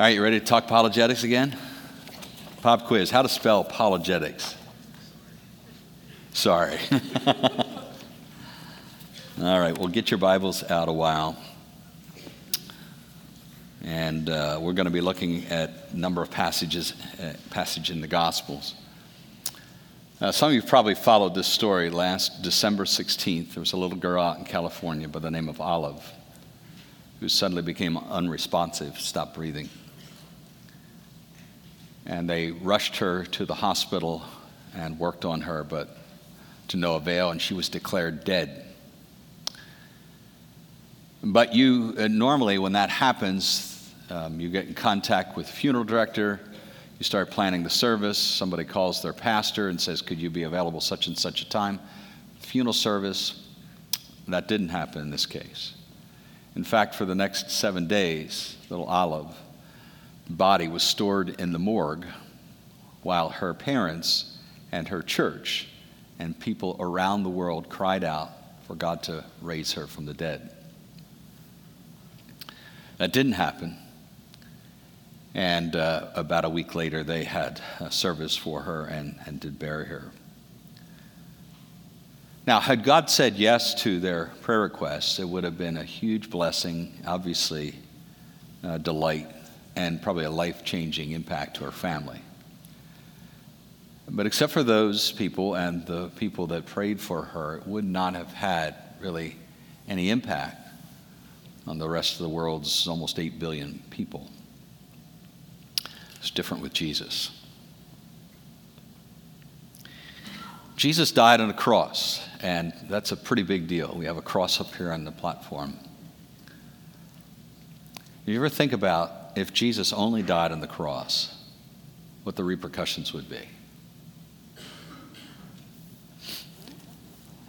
All right, you ready to talk apologetics again? Pop quiz How to spell apologetics? Sorry. All right, well, get your Bibles out a while. And uh, we're going to be looking at a number of passages, uh, passage in the Gospels. Uh, some of you probably followed this story. Last December 16th, there was a little girl out in California by the name of Olive who suddenly became unresponsive, stopped breathing and they rushed her to the hospital and worked on her, but to no avail, and she was declared dead. But you uh, normally, when that happens, um, you get in contact with the funeral director. You start planning the service. Somebody calls their pastor and says, "Could you be available such and such a time?" Funeral service. That didn't happen in this case. In fact, for the next seven days, little Olive body was stored in the morgue while her parents and her church and people around the world cried out for God to raise her from the dead. That didn't happen. And uh, about a week later, they had a service for her and, and did bury her. Now, had God said yes to their prayer requests, it would have been a huge blessing, obviously, uh, delight and probably a life changing impact to her family. But except for those people and the people that prayed for her, it would not have had really any impact on the rest of the world's almost 8 billion people. It's different with Jesus. Jesus died on a cross, and that's a pretty big deal. We have a cross up here on the platform. You ever think about if Jesus only died on the cross, what the repercussions would be.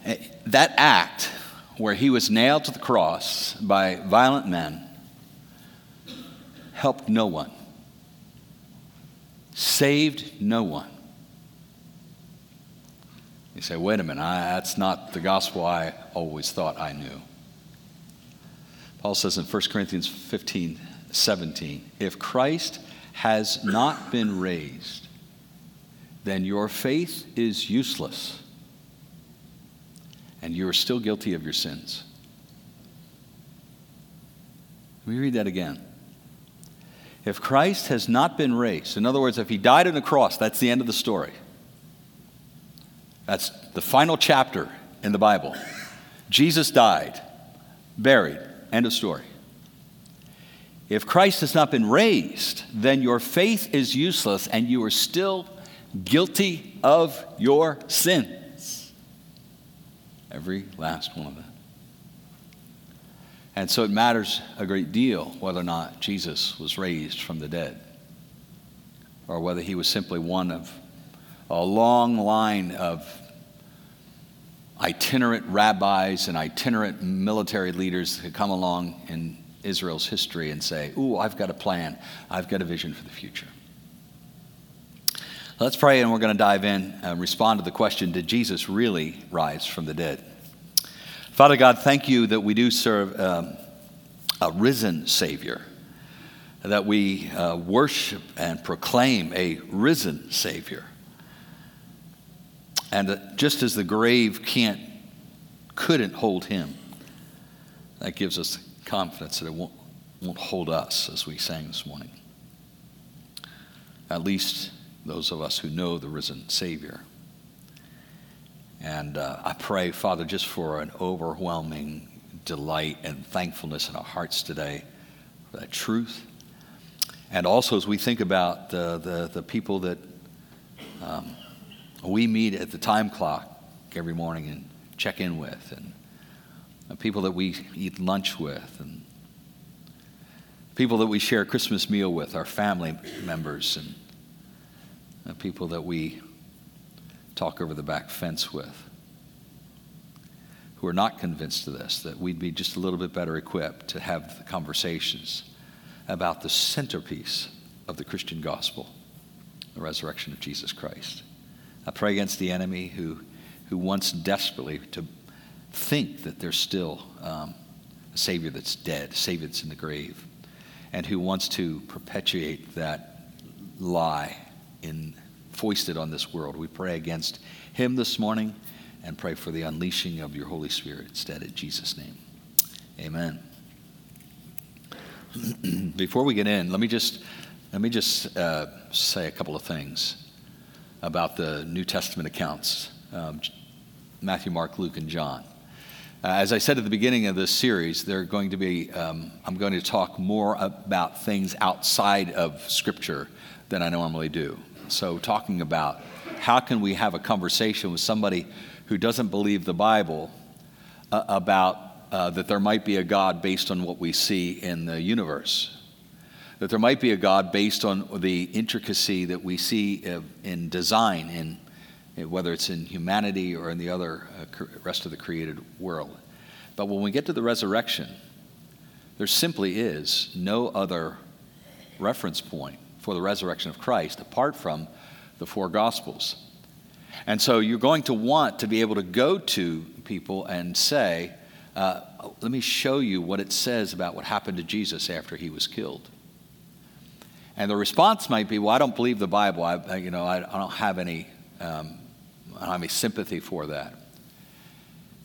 Eh, that act where he was nailed to the cross by violent men helped no one, saved no one. You say, wait a minute, I, that's not the gospel I always thought I knew. Paul says in 1 Corinthians 15 17. If Christ has not been raised, then your faith is useless and you are still guilty of your sins. Let me read that again. If Christ has not been raised, in other words, if he died on the cross, that's the end of the story. That's the final chapter in the Bible. Jesus died, buried, end of story. If Christ has not been raised, then your faith is useless and you are still guilty of your sins. Every last one of them. And so it matters a great deal whether or not Jesus was raised from the dead or whether he was simply one of a long line of itinerant rabbis and itinerant military leaders that come along and Israel's history and say, Ooh, I've got a plan, I've got a vision for the future. Let's pray, and we're going to dive in and respond to the question Did Jesus really rise from the dead? Father God, thank you that we do serve um, a risen Savior, that we uh, worship and proclaim a risen Savior. And that just as the grave can't, couldn't hold him, that gives us confidence that it won't, won't hold us, as we sang this morning. At least those of us who know the risen Savior. And uh, I pray, Father, just for an overwhelming delight and thankfulness in our hearts today for that truth. And also, as we think about the, the, the people that um, we meet at the time clock every morning and check in with, and Uh, people that we eat lunch with, and people that we share a Christmas meal with, our family members, and uh, people that we talk over the back fence with, who are not convinced of this, that we'd be just a little bit better equipped to have conversations about the centerpiece of the Christian gospel, the resurrection of Jesus Christ. I pray against the enemy who, who wants desperately to think that there's still um, a Savior that's dead, a Savior that's in the grave. and who wants to perpetuate that lie in foisted on this world. We pray against him this morning and pray for the unleashing of your Holy Spirit instead in Jesus' name. Amen. Before we get in, let me just let me just uh, say a couple of things about the New Testament accounts um, Matthew, Mark, Luke, and John. Uh, as I said at the beginning of this series, they're going to be, um, I'm going to talk more about things outside of Scripture than I normally do. So, talking about how can we have a conversation with somebody who doesn't believe the Bible uh, about uh, that there might be a God based on what we see in the universe, that there might be a God based on the intricacy that we see in design, in whether it's in humanity or in the other uh, rest of the created world. But when we get to the resurrection, there simply is no other reference point for the resurrection of Christ apart from the four Gospels. And so you're going to want to be able to go to people and say, uh, let me show you what it says about what happened to Jesus after he was killed. And the response might be, well, I don't believe the Bible. I, you know, I, I don't have any um, I have a sympathy for that.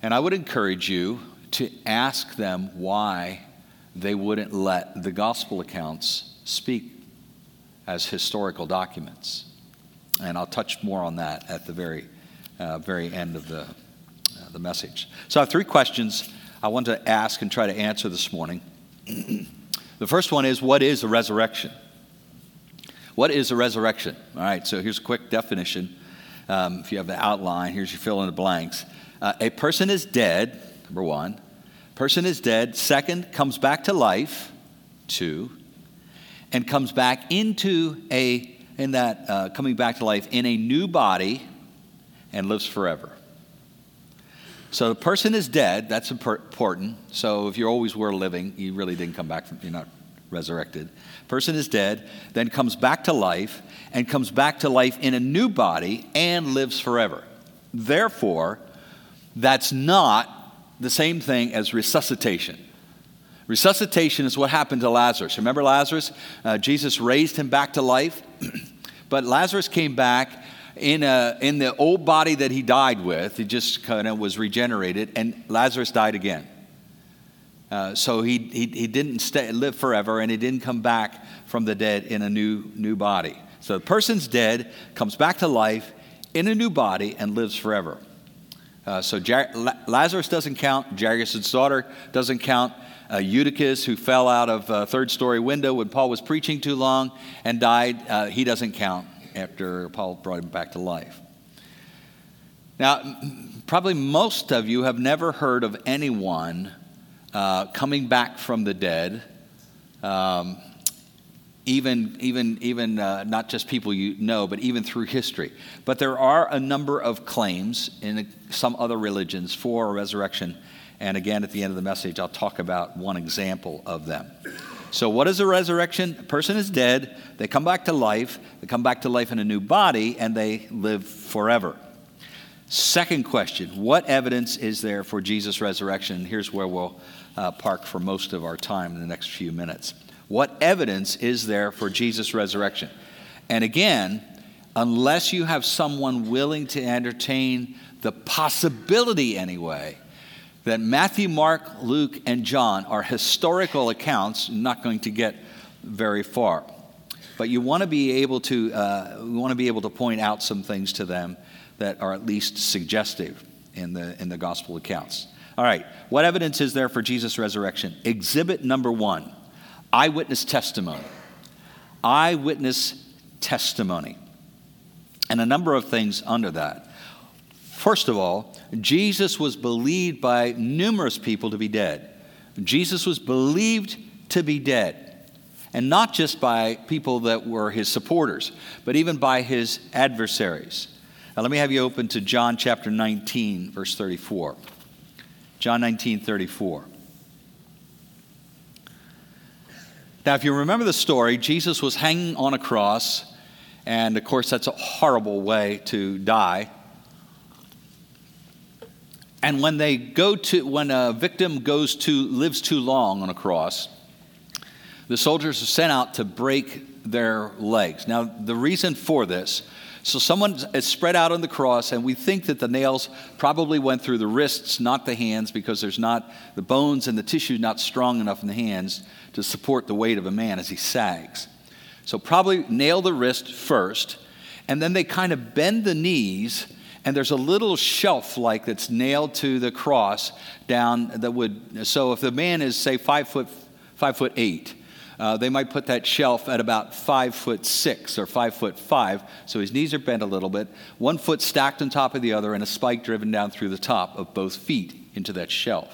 And I would encourage you to ask them why they wouldn't let the gospel accounts speak as historical documents. And I'll touch more on that at the very, uh, very end of the, uh, the message. So I have three questions I want to ask and try to answer this morning. the first one is What is a resurrection? What is a resurrection? All right, so here's a quick definition um, if you have the outline, here's your fill in the blanks. Uh, a person is dead, number one. Person is dead. Second, comes back to life. Two, and comes back into a in that uh, coming back to life in a new body and lives forever. So the person is dead. That's important. So if you always were living, you really didn't come back from. You're not resurrected. Person is dead, then comes back to life, and comes back to life in a new body and lives forever. Therefore, that's not the same thing as resuscitation. Resuscitation is what happened to Lazarus. Remember Lazarus? Uh, Jesus raised him back to life, but Lazarus came back in, a, in the old body that he died with. He just kind of was regenerated, and Lazarus died again. Uh, so he, he, he didn't stay, live forever and he didn't come back from the dead in a new, new body. So the person's dead, comes back to life in a new body, and lives forever. Uh, so Jar- Lazarus doesn't count, Jairus' daughter doesn't count. Uh, Eutychus, who fell out of a third story window when Paul was preaching too long and died, uh, he doesn't count after Paul brought him back to life. Now, probably most of you have never heard of anyone uh, coming back from the dead, um, even, even, even uh, not just people you know, but even through history. But there are a number of claims in some other religions for a resurrection. And again, at the end of the message, I'll talk about one example of them. So, what is a resurrection? A person is dead, they come back to life, they come back to life in a new body, and they live forever. Second question What evidence is there for Jesus' resurrection? Here's where we'll uh, park for most of our time in the next few minutes. What evidence is there for Jesus' resurrection? And again, unless you have someone willing to entertain the possibility, anyway, that Matthew, Mark, Luke, and John are historical accounts, not going to get very far. But you want to be able to, uh, we want to be able to point out some things to them that are at least suggestive in the, in the gospel accounts. All right, what evidence is there for Jesus' resurrection? Exhibit number one eyewitness testimony. Eyewitness testimony. And a number of things under that. First of all, Jesus was believed by numerous people to be dead. Jesus was believed to be dead. And not just by people that were his supporters, but even by his adversaries. Now, let me have you open to John chapter 19, verse 34. John 19, 34. Now, if you remember the story, Jesus was hanging on a cross, and of course, that's a horrible way to die. And when they go to, when a victim goes to, lives too long on a cross, The soldiers are sent out to break their legs. Now, the reason for this so someone is spread out on the cross, and we think that the nails probably went through the wrists, not the hands, because there's not the bones and the tissue not strong enough in the hands to support the weight of a man as he sags. So probably nail the wrist first, and then they kind of bend the knees and there's a little shelf like that's nailed to the cross down that would so if the man is say five foot five foot eight uh, they might put that shelf at about five foot six or five foot five, so his knees are bent a little bit, one foot stacked on top of the other, and a spike driven down through the top of both feet into that shelf.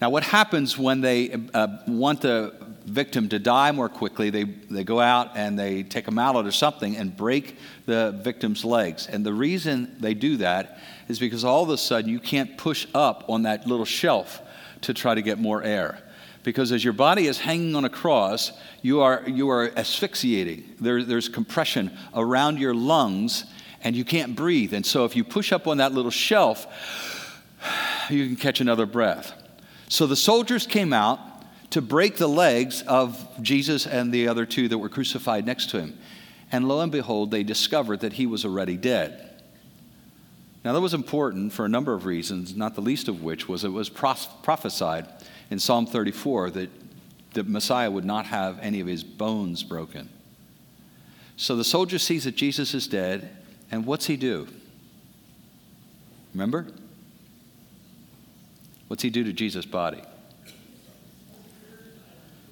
Now, what happens when they uh, want the victim to die more quickly, they, they go out and they take a mallet or something and break the victim's legs. And the reason they do that is because all of a sudden you can't push up on that little shelf to try to get more air because as your body is hanging on a cross, you are, you are asphyxiating. There, there's compression around your lungs, and you can't breathe. And so if you push up on that little shelf, you can catch another breath. So the soldiers came out to break the legs of Jesus and the other two that were crucified next to him. And lo and behold, they discovered that he was already dead. Now, that was important for a number of reasons, not the least of which was it was prophesied in Psalm 34 that the Messiah would not have any of his bones broken. So the soldier sees that Jesus is dead, and what's he do? Remember? What's he do to Jesus' body?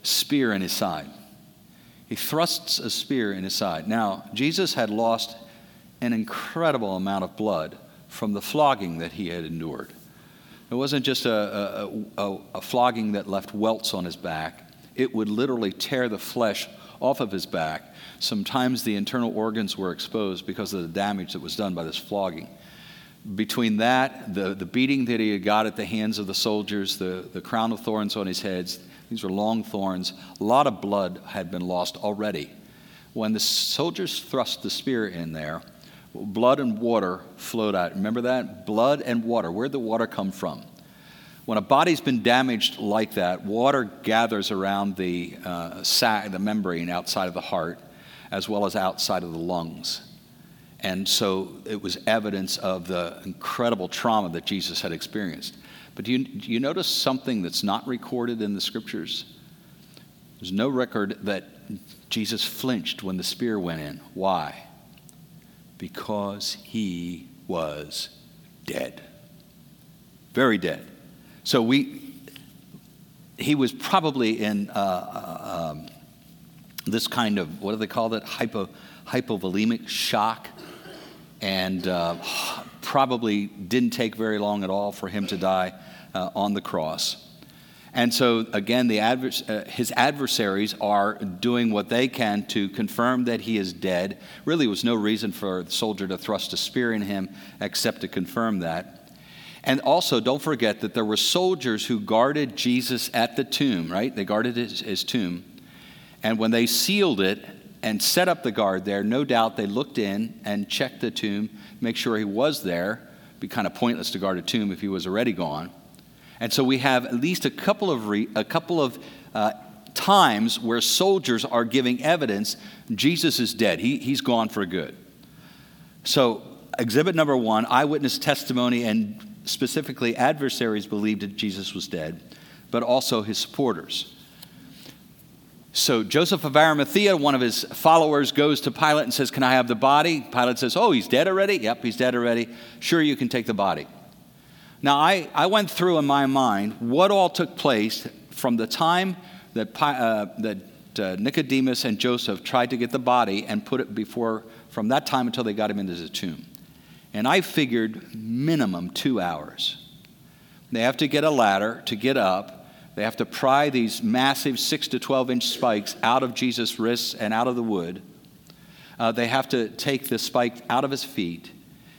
Spear in his side. He thrusts a spear in his side. Now, Jesus had lost an incredible amount of blood from the flogging that he had endured. It wasn't just a, a, a, a, flogging that left welts on his back, it would literally tear the flesh off of his back. Sometimes the internal organs were exposed because of the damage that was done by this flogging. Between that, the, the beating that he had got at the hands of the soldiers, the, the crown of thorns on his head, these were long thorns, a lot of blood had been lost already. When the soldiers thrust the spear in there, blood and water flowed out. Remember that? Blood and water. Where'd the water come from? When a body's been damaged like that, water gathers around the, uh, sac, the membrane outside of the heart as well as outside of the lungs. And so it was evidence of the incredible trauma that Jesus had experienced. But do you, do you notice something that's not recorded in the scriptures? There's no record that Jesus flinched when the spear went in. Why? Because he was dead. Very dead. So we, he was probably in uh, uh, um, this kind of, what do they call it? Hypo, hypovolemic shock. And uh, probably didn't take very long at all for him to die uh, on the cross. And so, again, advers- uh, his adversaries are doing what they can to confirm that he is dead. Really, was no reason for the soldier to thrust a spear in him except to confirm that. And also, don't forget that there were soldiers who guarded Jesus at the tomb, right? They guarded his, his tomb. And when they sealed it and set up the guard there, no doubt they looked in and checked the tomb, make sure he was there. It'd be kind of pointless to guard a tomb if he was already gone. And so we have at least a couple of, re, a couple of uh, times where soldiers are giving evidence Jesus is dead. He, he's gone for good. So, exhibit number one eyewitness testimony, and specifically adversaries believed that Jesus was dead, but also his supporters. So Joseph of Arimathea, one of his followers, goes to Pilate and says, Can I have the body? Pilate says, Oh, he's dead already? Yep, he's dead already. Sure, you can take the body. Now, I, I went through in my mind what all took place from the time that, uh, that uh, Nicodemus and Joseph tried to get the body and put it before, from that time until they got him into the tomb. And I figured minimum two hours. They have to get a ladder to get up. They have to pry these massive 6 to 12 inch spikes out of Jesus' wrists and out of the wood. Uh, they have to take the spike out of his feet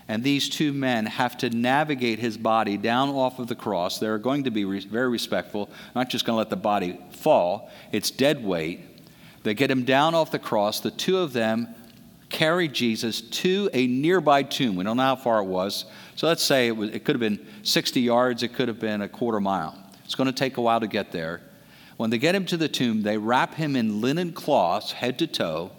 and these two men have to navigate his body down off of the cross. They're going to be re- very respectful, not just going to let the body fall, it's dead weight. They get him down off the cross. The two of them carry Jesus to a nearby tomb. We don't know how far it was. So let's say it, was, it could have been 60 yards, it could have been a quarter mile. It's going to take a while to get there. When they get him to the tomb, they wrap him in linen cloths, head to toe,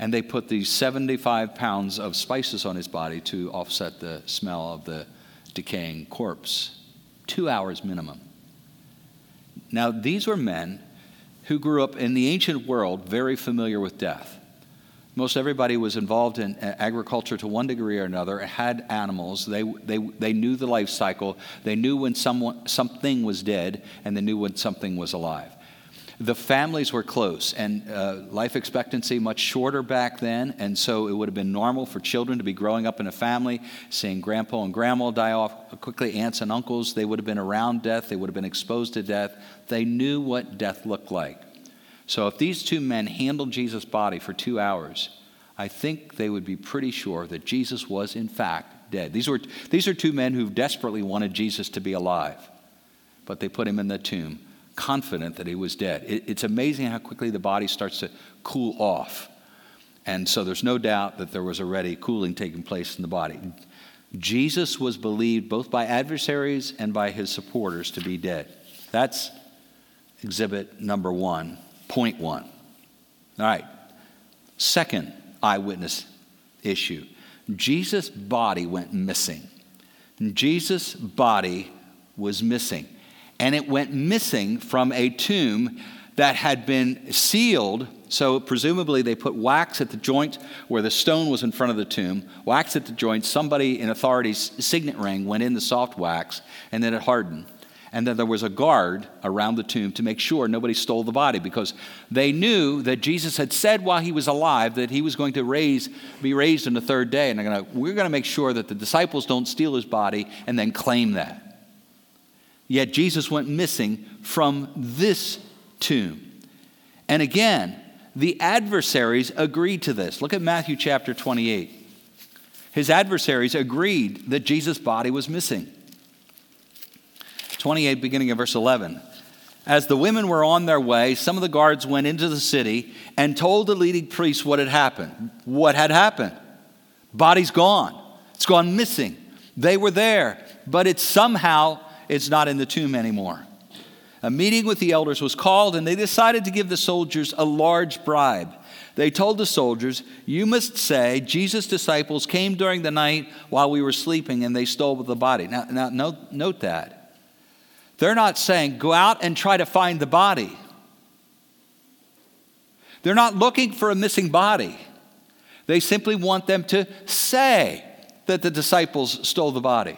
and they put these 75 pounds of spices on his body to offset the smell of the decaying corpse. Two hours minimum. Now, these were men who grew up in the ancient world very familiar with death. Most everybody was involved in uh, agriculture to one degree or another, had animals. They, they, they knew the life cycle. They knew when someone, something was dead, and they knew when something was alive. The families were close, and uh, life expectancy much shorter back then, and so it would have been normal for children to be growing up in a family, seeing grandpa and grandma die off quickly, aunts and uncles. They would have been around death, they would have been exposed to death. They knew what death looked like. So if these two men handled Jesus' body for two hours, I think they would be pretty sure that Jesus was, in fact, dead. These, were, these are two men who desperately wanted Jesus to be alive, but they put him in the tomb confident that he was dead. It, it's amazing how quickly the body starts to cool off. And so there's no doubt that there was already cooling taking place in the body. Jesus was believed both by adversaries and by his supporters to be dead. That's exhibit number one, point one. All right. Second eyewitness issue Jesus' body went missing. Jesus' body was missing and it went missing from a tomb that had been sealed. So, presumably, they put wax at the joint where the stone was in front of the tomb, wax at the joint. Somebody in authority's signet ring went in the soft wax, and then it hardened. And then there was a guard around the tomb to make sure nobody stole the body because they knew that Jesus had said while he was alive that he was going to raise, be raised on the third day. And gonna, we're going to make sure that the disciples don't steal his body and then claim that. Yet Jesus went missing from this tomb. And again, the adversaries agreed to this. Look at Matthew chapter 28. His adversaries agreed that Jesus' body was missing. 28, beginning of verse 11. As the women were on their way, some of the guards went into the city and told the leading priests what had happened. What had happened? Body's gone. It's gone missing. They were there, but it somehow it's not in the tomb anymore. A meeting with the elders was called, and they decided to give the soldiers a large bribe. They told the soldiers, You must say, Jesus' disciples came during the night while we were sleeping and they stole the body. Now, now note, note that. They're not saying, Go out and try to find the body. They're not looking for a missing body. They simply want them to say that the disciples stole the body.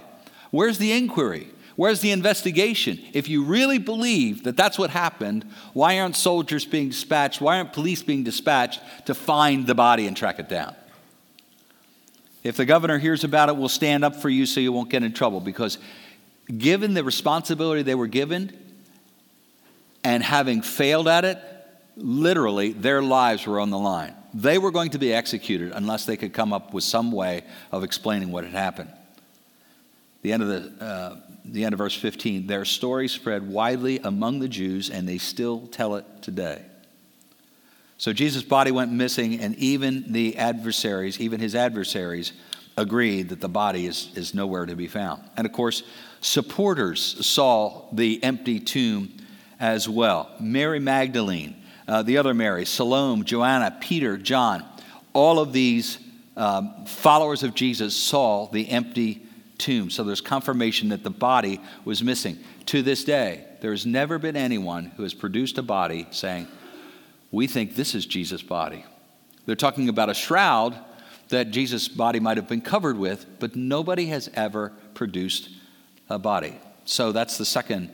Where's the inquiry? Where's the investigation? If you really believe that that's what happened, why aren't soldiers being dispatched? Why aren't police being dispatched to find the body and track it down? If the governor hears about it, we'll stand up for you so you won't get in trouble because given the responsibility they were given and having failed at it, literally their lives were on the line. They were going to be executed unless they could come up with some way of explaining what had happened. The end of the uh, the end of verse 15, their story spread widely among the Jews, and they still tell it today. So Jesus' body went missing, and even the adversaries, even his adversaries, agreed that the body is, is nowhere to be found. And of course, supporters saw the empty tomb as well. Mary Magdalene, uh, the other Mary, Salome, Joanna, Peter, John, all of these um, followers of Jesus saw the empty tomb. So there's confirmation that the body was missing. To this day, there has never been anyone who has produced a body saying, We think this is Jesus' body. They're talking about a shroud that Jesus' body might have been covered with, but nobody has ever produced a body. So that's the second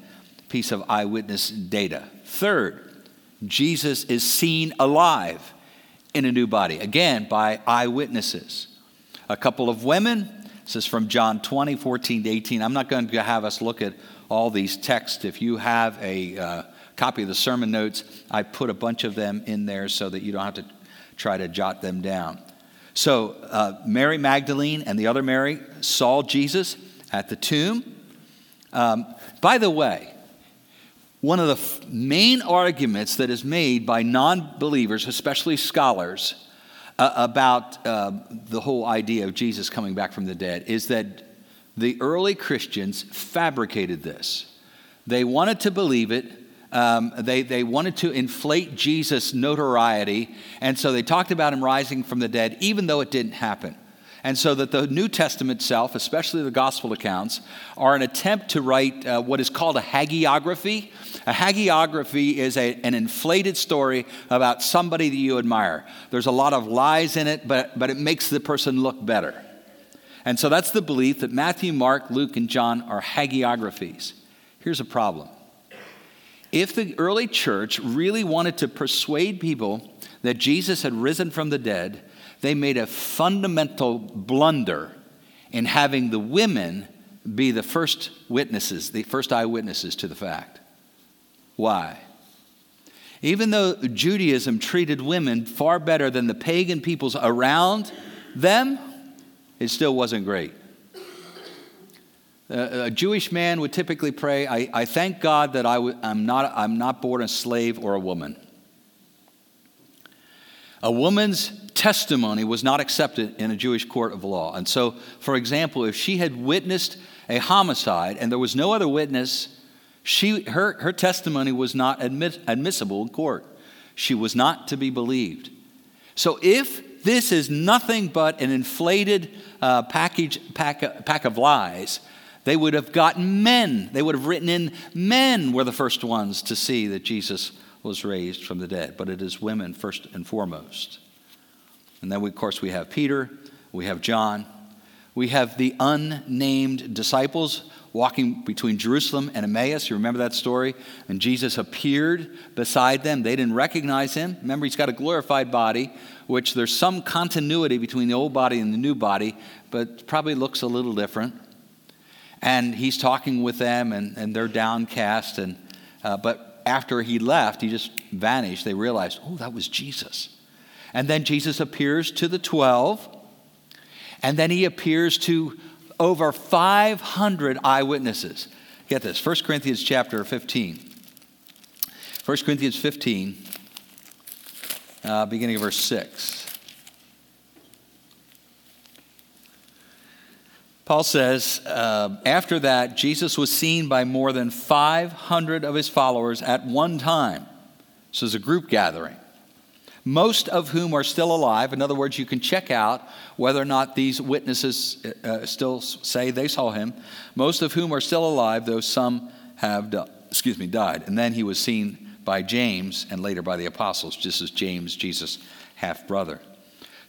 piece of eyewitness data. Third, Jesus is seen alive in a new body, again by eyewitnesses. A couple of women this is from John 20, 14 to 18. I'm not going to have us look at all these texts. If you have a uh, copy of the sermon notes, I put a bunch of them in there so that you don't have to try to jot them down. So, uh, Mary Magdalene and the other Mary saw Jesus at the tomb. Um, by the way, one of the f- main arguments that is made by non believers, especially scholars, uh, about uh, the whole idea of Jesus coming back from the dead is that the early Christians fabricated this. They wanted to believe it Um, they, they wanted to inflate Jesus' notoriety, and so they talked about him rising from the dead, even though it didn't happen. And so that the New Testament itself, especially the gospel accounts, are an attempt to write uh, what is called a hagiography. A hagiography is a, an inflated story about somebody that you admire. There's a lot of lies in it, but, but it makes the person look better. And so that's the belief that Matthew, Mark, Luke, and John are hagiographies. Here's a problem. If the early church really wanted to persuade people that Jesus had risen from the dead, they made a fundamental blunder in having the women be the first witnesses, the first eyewitnesses to the fact. Why? Even though Judaism treated women far better than the pagan peoples around them, it still wasn't great. A Jewish man would typically pray, I, I thank God that i w- I'm, not, I'm not born a slave or a woman. A woman's testimony was not accepted in a Jewish court of law. And so, for example, if she had witnessed a homicide and there was no other witness, she, her, her testimony was not admit, admissible in court. She was not to be believed. So, if this is nothing but an inflated uh, package, pack, pack of lies, they would have gotten men. They would have written in men were the first ones to see that Jesus was raised from the dead, but it is women first and foremost. And then, we, of course, we have Peter, we have John, we have the unnamed disciples walking between Jerusalem and Emmaus. You remember that story? And Jesus appeared beside them. They didn't recognize him. Remember, he's got a glorified body, which there's some continuity between the old body and the new body, but probably looks a little different. And he's talking with them, and, and they're downcast. And, uh, but after he left, he just vanished. They realized, oh, that was Jesus. And then Jesus appears to the 12, and then he appears to over 500 eyewitnesses. Get this 1 Corinthians chapter 15. 1 Corinthians 15, uh, beginning of verse 6. Paul says, uh, after that, Jesus was seen by more than 500 of his followers at one time. This is a group gathering. Most of whom are still alive. In other words, you can check out whether or not these witnesses uh, still say they saw him. Most of whom are still alive, though some have, excuse me, died. And then he was seen by James and later by the apostles, just as James, Jesus' half brother.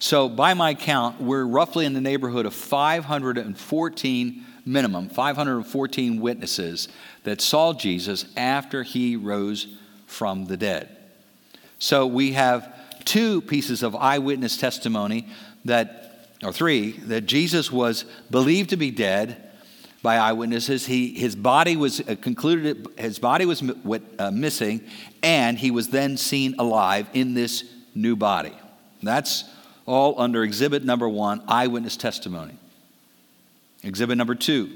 So, by my count, we're roughly in the neighborhood of 514 minimum, 514 witnesses that saw Jesus after he rose from the dead. So, we have two pieces of eyewitness testimony that, or three, that Jesus was believed to be dead by eyewitnesses. He, his body was uh, concluded, his body was uh, missing, and he was then seen alive in this new body. That's all under exhibit number one eyewitness testimony. Exhibit number two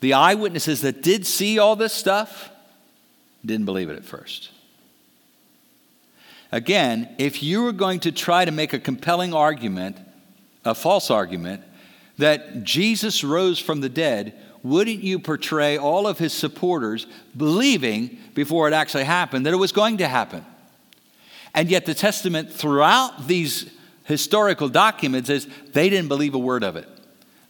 the eyewitnesses that did see all this stuff didn't believe it at first. Again, if you were going to try to make a compelling argument, a false argument, that Jesus rose from the dead, wouldn't you portray all of his supporters believing before it actually happened that it was going to happen? And yet, the Testament, throughout these historical documents, is they didn't believe a word of it.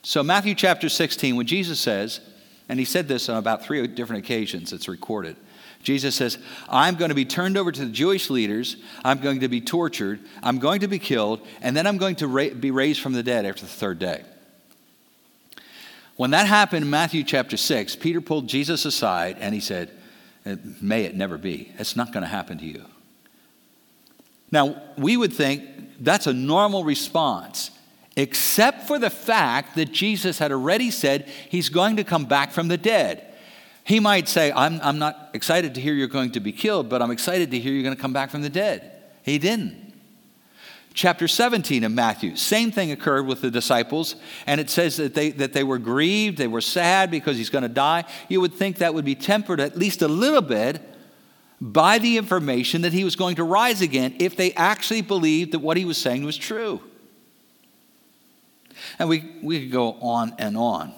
So, Matthew chapter 16, when Jesus says, and he said this on about three different occasions, it's recorded. Jesus says, I'm going to be turned over to the Jewish leaders. I'm going to be tortured. I'm going to be killed. And then I'm going to ra- be raised from the dead after the third day. When that happened in Matthew chapter 6, Peter pulled Jesus aside and he said, May it never be. It's not going to happen to you. Now, we would think that's a normal response, except for the fact that Jesus had already said he's going to come back from the dead. He might say, I'm, I'm not excited to hear you're going to be killed, but I'm excited to hear you're going to come back from the dead. He didn't. Chapter 17 of Matthew, same thing occurred with the disciples, and it says that they, that they were grieved, they were sad because he's going to die. You would think that would be tempered at least a little bit by the information that he was going to rise again if they actually believed that what he was saying was true. And we, we could go on and on.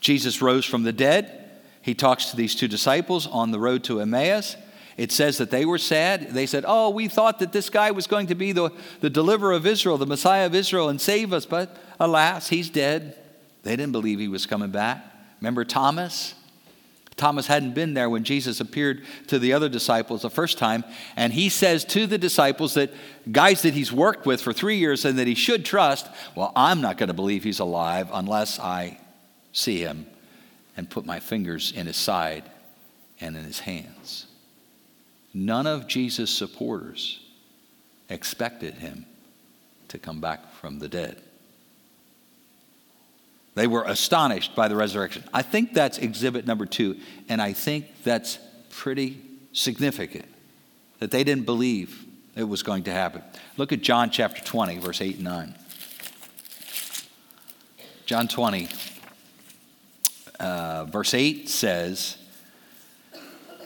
Jesus rose from the dead. he talks to these two disciples on the road to Emmaus. It says that they were sad. They said, Oh, we thought that this guy was going to be the, the deliverer of Israel, the Messiah of Israel, and save us. But alas, he's dead. They didn't believe he was coming back. Remember Thomas? Thomas hadn't been there when Jesus appeared to the other disciples the first time. And he says to the disciples that guys that he's worked with for three years and that he should trust, well, I'm not going to believe he's alive unless I see him and put my fingers in his side and in his hands. None of Jesus' supporters expected him to come back from the dead. They were astonished by the resurrection. I think that's exhibit number two, and I think that's pretty significant that they didn't believe it was going to happen. Look at John chapter 20, verse 8 and 9. John 20, uh, verse 8 says,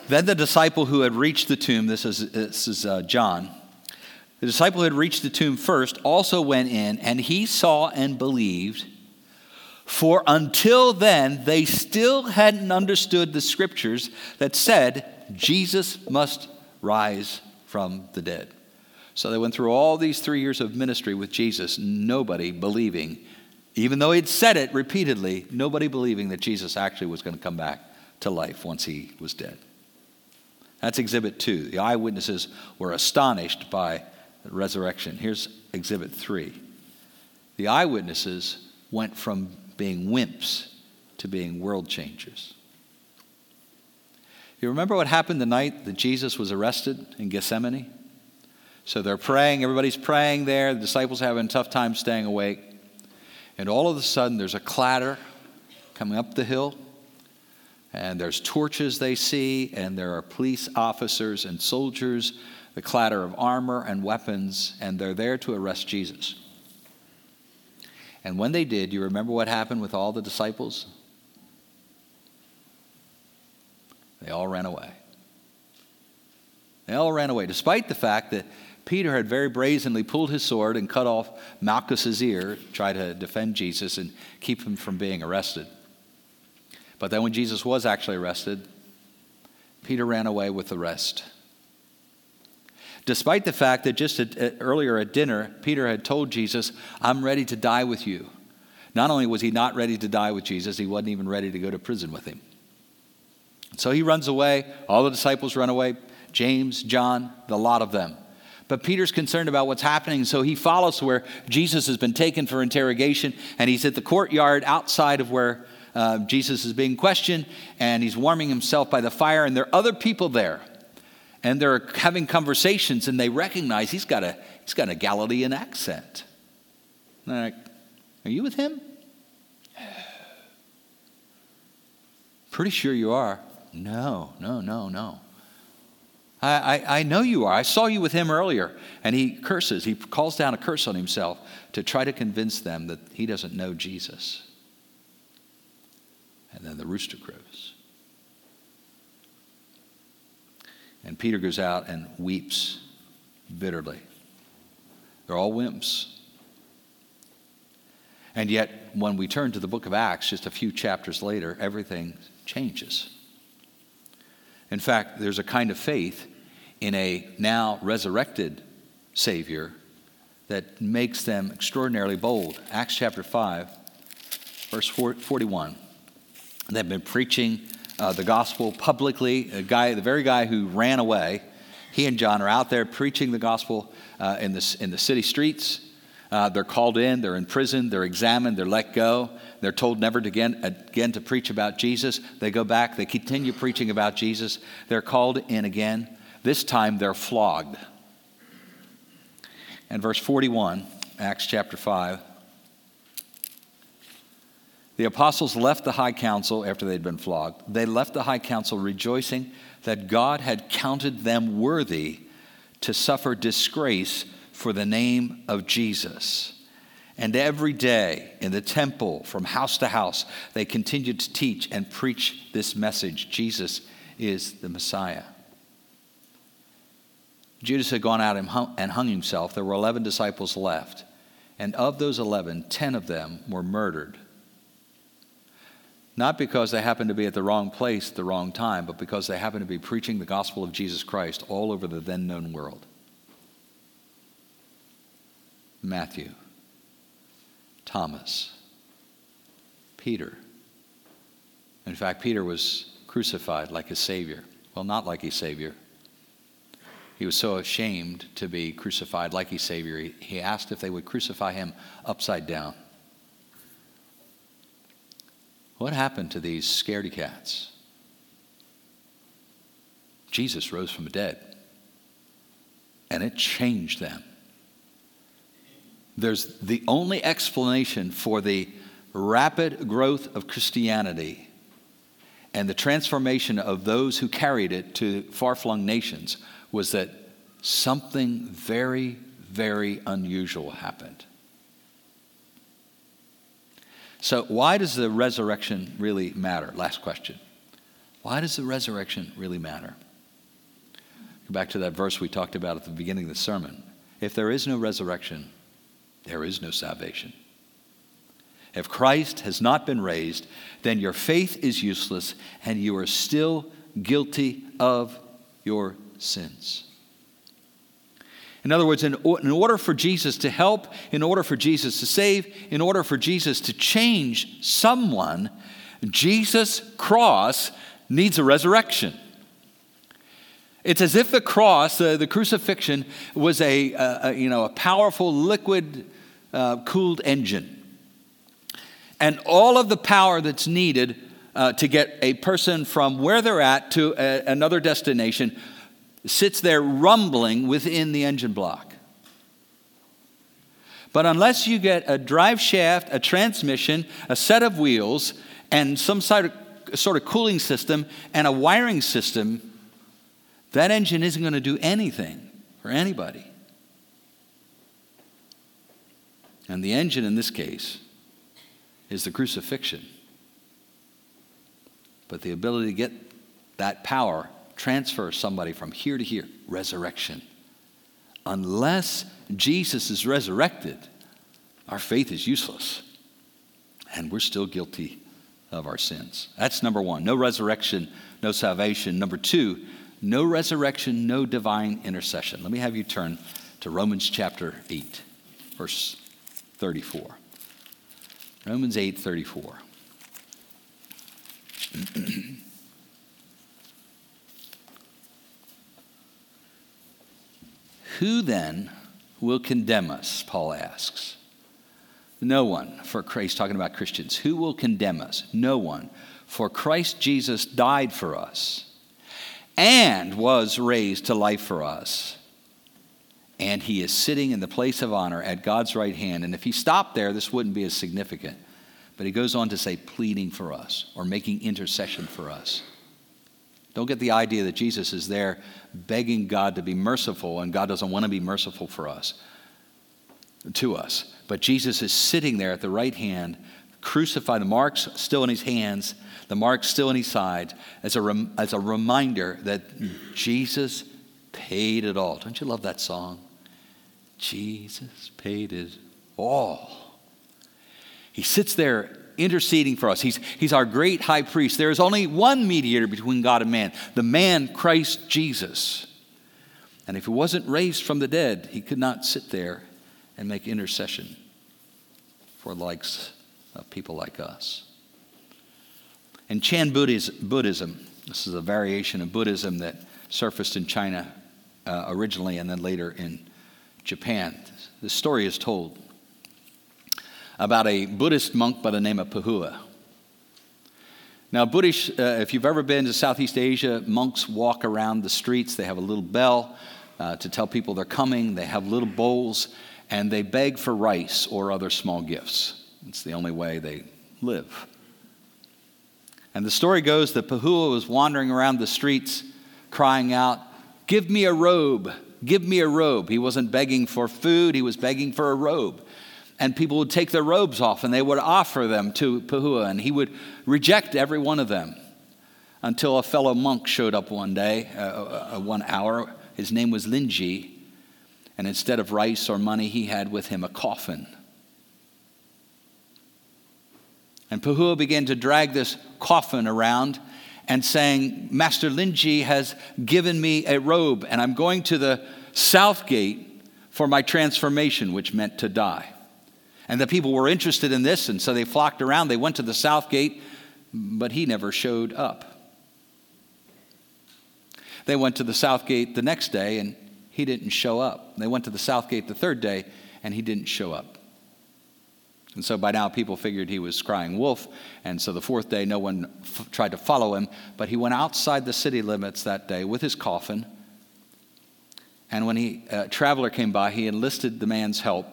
Then the disciple who had reached the tomb, this is, this is uh, John, the disciple who had reached the tomb first also went in, and he saw and believed. For until then, they still hadn't understood the scriptures that said Jesus must rise from the dead. So they went through all these three years of ministry with Jesus, nobody believing, even though he'd said it repeatedly, nobody believing that Jesus actually was going to come back to life once he was dead. That's exhibit two. The eyewitnesses were astonished by the resurrection. Here's exhibit three. The eyewitnesses went from being wimps to being world changers. You remember what happened the night that Jesus was arrested in Gethsemane? So they're praying, everybody's praying there, the disciples having a tough time staying awake. And all of a sudden, there's a clatter coming up the hill, and there's torches they see, and there are police officers and soldiers, the clatter of armor and weapons, and they're there to arrest Jesus. And when they did, do you remember what happened with all the disciples? They all ran away. They all ran away, despite the fact that Peter had very brazenly pulled his sword and cut off Malchus's ear, try to defend Jesus and keep him from being arrested. But then when Jesus was actually arrested, Peter ran away with the rest despite the fact that just at, at, earlier at dinner, Peter had told Jesus, I'm ready to die with you. Not only was he not ready to die with Jesus, he wasn't even ready to go to prison with him. So he runs away. All the disciples run away James, John, the lot of them. But Peter's concerned about what's happening, so he follows where Jesus has been taken for interrogation, and he's at the courtyard outside of where uh, Jesus is being questioned, and he's warming himself by the fire, and there are other people there and they're having conversations and they recognize he's got a, he's got a Galilean accent. They're like, Are you with him? Pretty sure you are. No, no, no, no. I, I, I, know you are. I saw you with him earlier. And he curses. He calls down a curse on himself to try to convince them that he doesn't know Jesus. And then the rooster crows. And Peter goes out and weeps bitterly. They're all wimps. And yet, when we turn to the book of Acts, just a few chapters later, everything changes. In fact, there's a kind of faith in a now resurrected Savior that makes them extraordinarily bold. Acts chapter 5, verse 41. They've been preaching uh, the gospel publicly. A guy, the very guy who ran away, he and John are out there preaching the gospel uh, in, the, in the city streets. Uh, they're called in, they're in prison, they're examined, they're let go. They're told never to again, again to preach about Jesus. They go back, they continue preaching about Jesus. They're called in again. This time they're flogged. And verse 41, Acts chapter 5. The apostles left the high council after they'd been flogged. They left the high council rejoicing that God had counted them worthy to suffer disgrace for the name of Jesus. And every day in the temple, from house to house, they continued to teach and preach this message Jesus is the Messiah. Judas had gone out and hung, himself. There were 11 disciples left. And of those 11, 10 of them were murdered not because they happen to be at the wrong place at the wrong time, but because they happen to be preaching the gospel of Jesus Christ all over the then known world. Matthew, Thomas, Peter. In fact, Peter was crucified like his Savior. Well, not like his Savior. He was so ashamed to be crucified like his Savior, he asked if they would crucify him upside down. What happened to these scaredy cats? Jesus rose from the dead, and it changed them. There's the only explanation for the rapid growth of Christianity and the transformation of those who carried it to far flung nations was that something very, very unusual happened. So, why does the resurrection really matter? Last question. Why does the resurrection really matter? Go back to that verse we talked about at the beginning of the sermon. If there is no resurrection, there is no salvation. If Christ has not been raised, then your faith is useless and you are still guilty of your sins. In other words, in, in order for Jesus to help, in order for Jesus to save, in order for Jesus to change someone, Jesus' cross needs a resurrection. It's as if the cross, uh, the crucifixion, was a, a, you know, a powerful liquid uh, cooled engine. And all of the power that's needed uh, to get a person from where they're at to a, another destination sits there rumbling within the engine block. But unless you get a drive shaft, a transmission, a set of wheels, and some sort of, cooling system and a wiring system, that engine isn't going to do anything for anybody. And the engine in this case is the crucifixion. But the ability to get that power transfer somebody from here to here, resurrection. Unless Jesus is resurrected, our faith is useless. And we're still guilty of our sins. That's number one. No resurrection, no salvation. Number two, no resurrection, no divine intercession. Let me have you turn to Romans chapter 8, verse 34. Romans 8, 34. Who then will condemn us? Paul asks. No one, for Christ, talking about Christians. Who will condemn us? No one. For Christ Jesus died for us and was raised to life for us. And he is sitting in the place of honor at God's right hand. And if he stopped there, this wouldn't be as significant. But he goes on to say, pleading for us or making intercession for us. Don't get the idea that Jesus is there begging God to be merciful and God doesn't want to be merciful for us, to us. But Jesus is sitting there at the right hand, crucified, the marks still in his hands, the marks still in his side, as a, rem- as a reminder that Jesus paid it all. Don't you love that song? Jesus paid it all. He sits there interceding for us. He's, he's our great high priest. There is only one mediator between God and man, the man Christ Jesus. And if he wasn't raised from the dead, he could not sit there and make intercession for likes of people like us. In Chan Buddhism, this is a variation of Buddhism that surfaced in China uh, originally and then later in Japan. The story is told about a Buddhist monk by the name of Pahua. Now, Buddhist, uh, if you've ever been to Southeast Asia, monks walk around the streets. They have a little bell uh, to tell people they're coming. They have little bowls, and they beg for rice or other small gifts. It's the only way they live. And the story goes that Pahua was wandering around the streets crying out, Give me a robe, give me a robe. He wasn't begging for food, he was begging for a robe and people would take their robes off and they would offer them to Pahua, and he would reject every one of them until a fellow monk showed up one day, uh, uh, uh, one hour. His name was Linji, and instead of rice or money, he had with him a coffin. And Pahua began to drag this coffin around and saying, Master Linji has given me a robe, and I'm going to the south gate for my transformation, which meant to die. And the people were interested in this, and so they flocked around. They went to the south gate, but he never showed up. They went to the south gate the next day, and he didn't show up. They went to the south gate the third day, and he didn't show up. And so by now, people figured he was crying wolf. And so the fourth day, no one f- tried to follow him. But he went outside the city limits that day with his coffin. And when he, a traveler came by, he enlisted the man's help.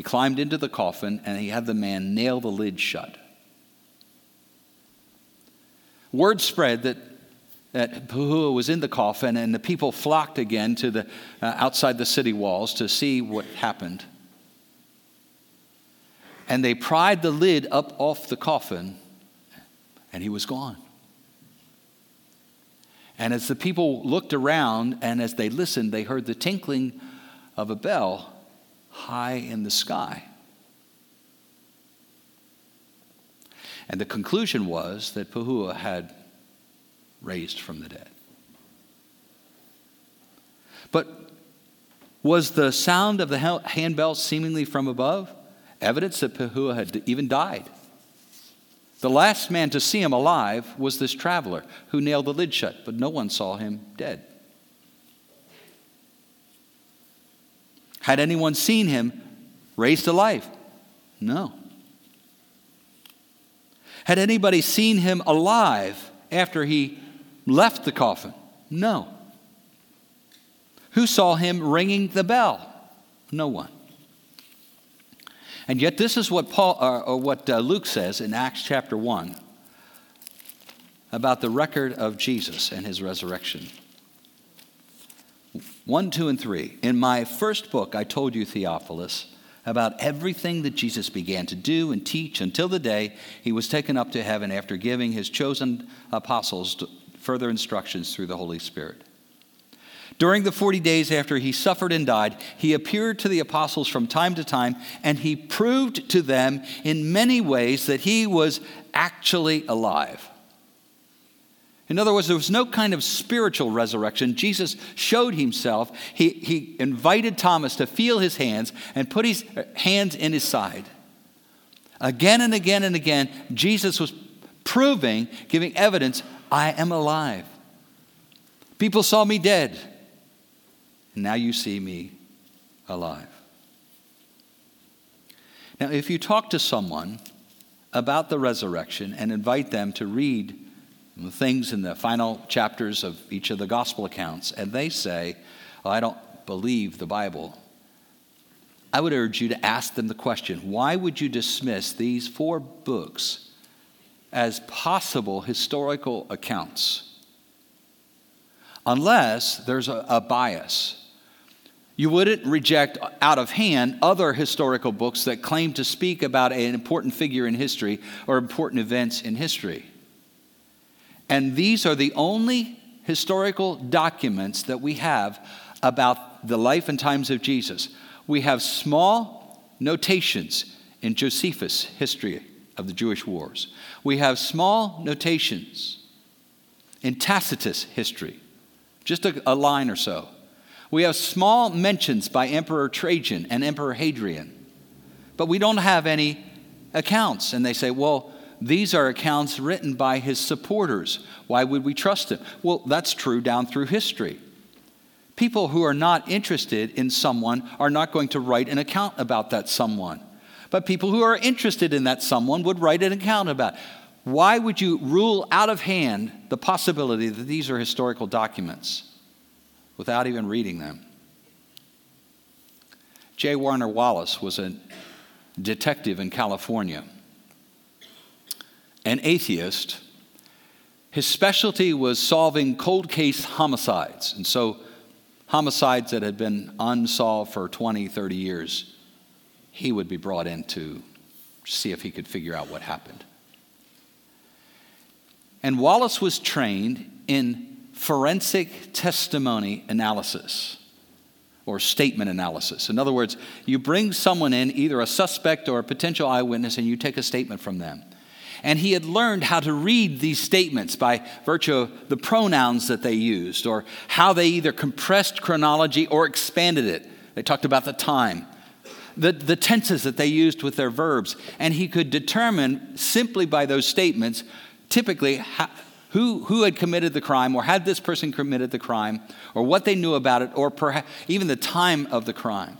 He climbed into the coffin and he had the man nail the lid shut. Word spread that, that Pahua was in the coffin, and the people flocked again to the, uh, outside the city walls to see what happened and they pried the lid up off the coffin, and he was gone. And as the people looked around and as they listened, they heard the tinkling of a bell high in the sky. And the conclusion was that Pahua had raised from the dead. But was the sound of the handbell seemingly from above? evidence that Pahua had even died. The last man to see him alive was this traveler who nailed the lid shut, but no one saw him dead. Had anyone seen him raised to life? No. Had anybody seen him alive after he left the coffin? No. Who saw him ringing the bell? No one. And yet, this is what, Paul, uh, or what uh, Luke says in Acts chapter 1 about the record of Jesus and his resurrection. 1, 2, and 3. In my first book, I told you, Theophilus, about everything that Jesus began to do and teach until the day he was taken up to heaven after giving his chosen apostles further instructions through the Holy Spirit. During the 40 days after he suffered and died, he appeared to the apostles from time to time, and he proved to them in many ways that he was actually alive. In other words, there was no kind of spiritual resurrection. Jesus showed himself. He, he invited Thomas to feel his hands and put his hands in his side. Again and again and again, Jesus was proving, giving evidence I am alive. People saw me dead and now you see me alive. Now, if you talk to someone about the resurrection and invite them to read things in the final chapters of each of the gospel accounts, and they say, oh, I don't believe the Bible, I would urge you to ask them the question why would you dismiss these four books as possible historical accounts? Unless there's a, a bias you wouldn't reject out of hand other historical books that claim to speak about an important figure in history or important events in history. And these are the only historical documents that we have about the life and times of Jesus. We have small notations in Josephus' history of the Jewish wars. We have small notations in Tacitus' history, just a, a line or so. We have small mentions by Emperor Trajan and Emperor Hadrian, but we don't have any accounts. And they say, well, these are accounts written by his supporters. Why would we trust him? Well, that's true down through history. People who are not interested in someone are not going to write an account about that someone. But people who are interested in that someone would write an account about. Why would you rule out of hand the possibility that these are historical documents? without even reading them. J. Warner Wallace was a detective in California, an atheist. His specialty was solving cold case homicides. And so, homicides that had been unsolved for 20, 30 years, he would be brought in to see if he could figure out what happened. And Wallace was trained in forensic testimony analysis or statement analysis. In other words, you bring someone in, either a suspect or a potential eyewitness, and you take a statement from them. And he had learned how to read these statements by virtue of the pronouns that they used, or how they either compressed chronology or expanded it. They talked about the time, the, the tenses that they used with their verbs. And he could determine simply by those statements, typically, how, who, who had committed the crime, or had this person committed the crime, or what they knew about it, or perhaps even the time of the crime.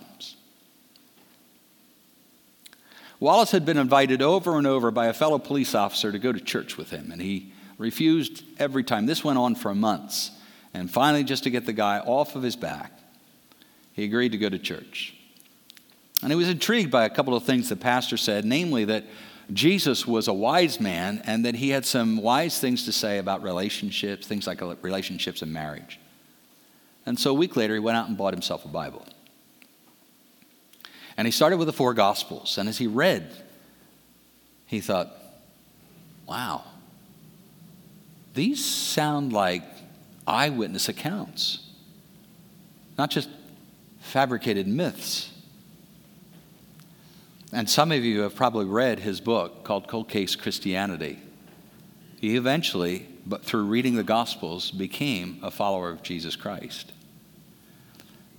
Wallace had been invited over and over by a fellow police officer to go to church with him, and he refused every time. This went on for months. And finally, just to get the guy off of his back, he agreed to go to church. And he was intrigued by a couple of things the pastor said, namely that Jesus was a wise man and that he had some wise things to say about relationships, things like relationships and marriage. And so a week later, he went out and bought himself a Bible. And he started with the four Gospels. And as he read, he thought, wow, these sound like eyewitness accounts, not just fabricated myths. And some of you have probably read his book called Cold Case Christianity. He eventually, but through reading the Gospels, became a follower of Jesus Christ.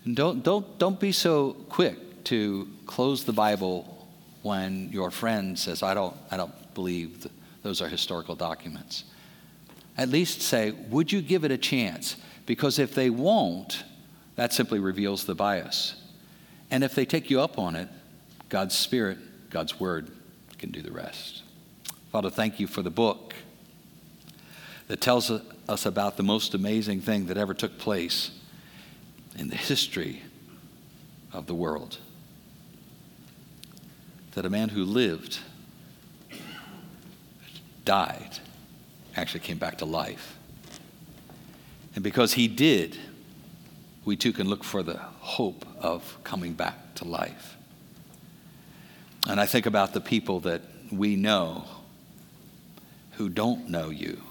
And don't, don't, don't be so quick to close the Bible when your friend says, I don't, I don't believe those are historical documents. At least say, Would you give it a chance? Because if they won't, that simply reveals the bias. And if they take you up on it, God's Spirit, God's Word can do the rest. Father, thank you for the book that tells us about the most amazing thing that ever took place in the history of the world that a man who lived, died, actually came back to life. And because he did, we too can look for the hope of coming back to life. And I think about the people that we know who don't know you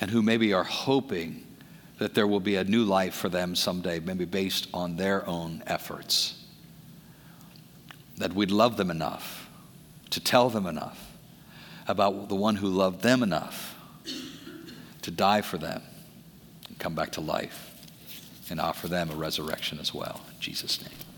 and who maybe are hoping that there will be a new life for them someday, maybe based on their own efforts that we'd love them enough to tell them enough about the one who loved them enough to die for them and come back to life and offer them a resurrection as well. In Jesus' name.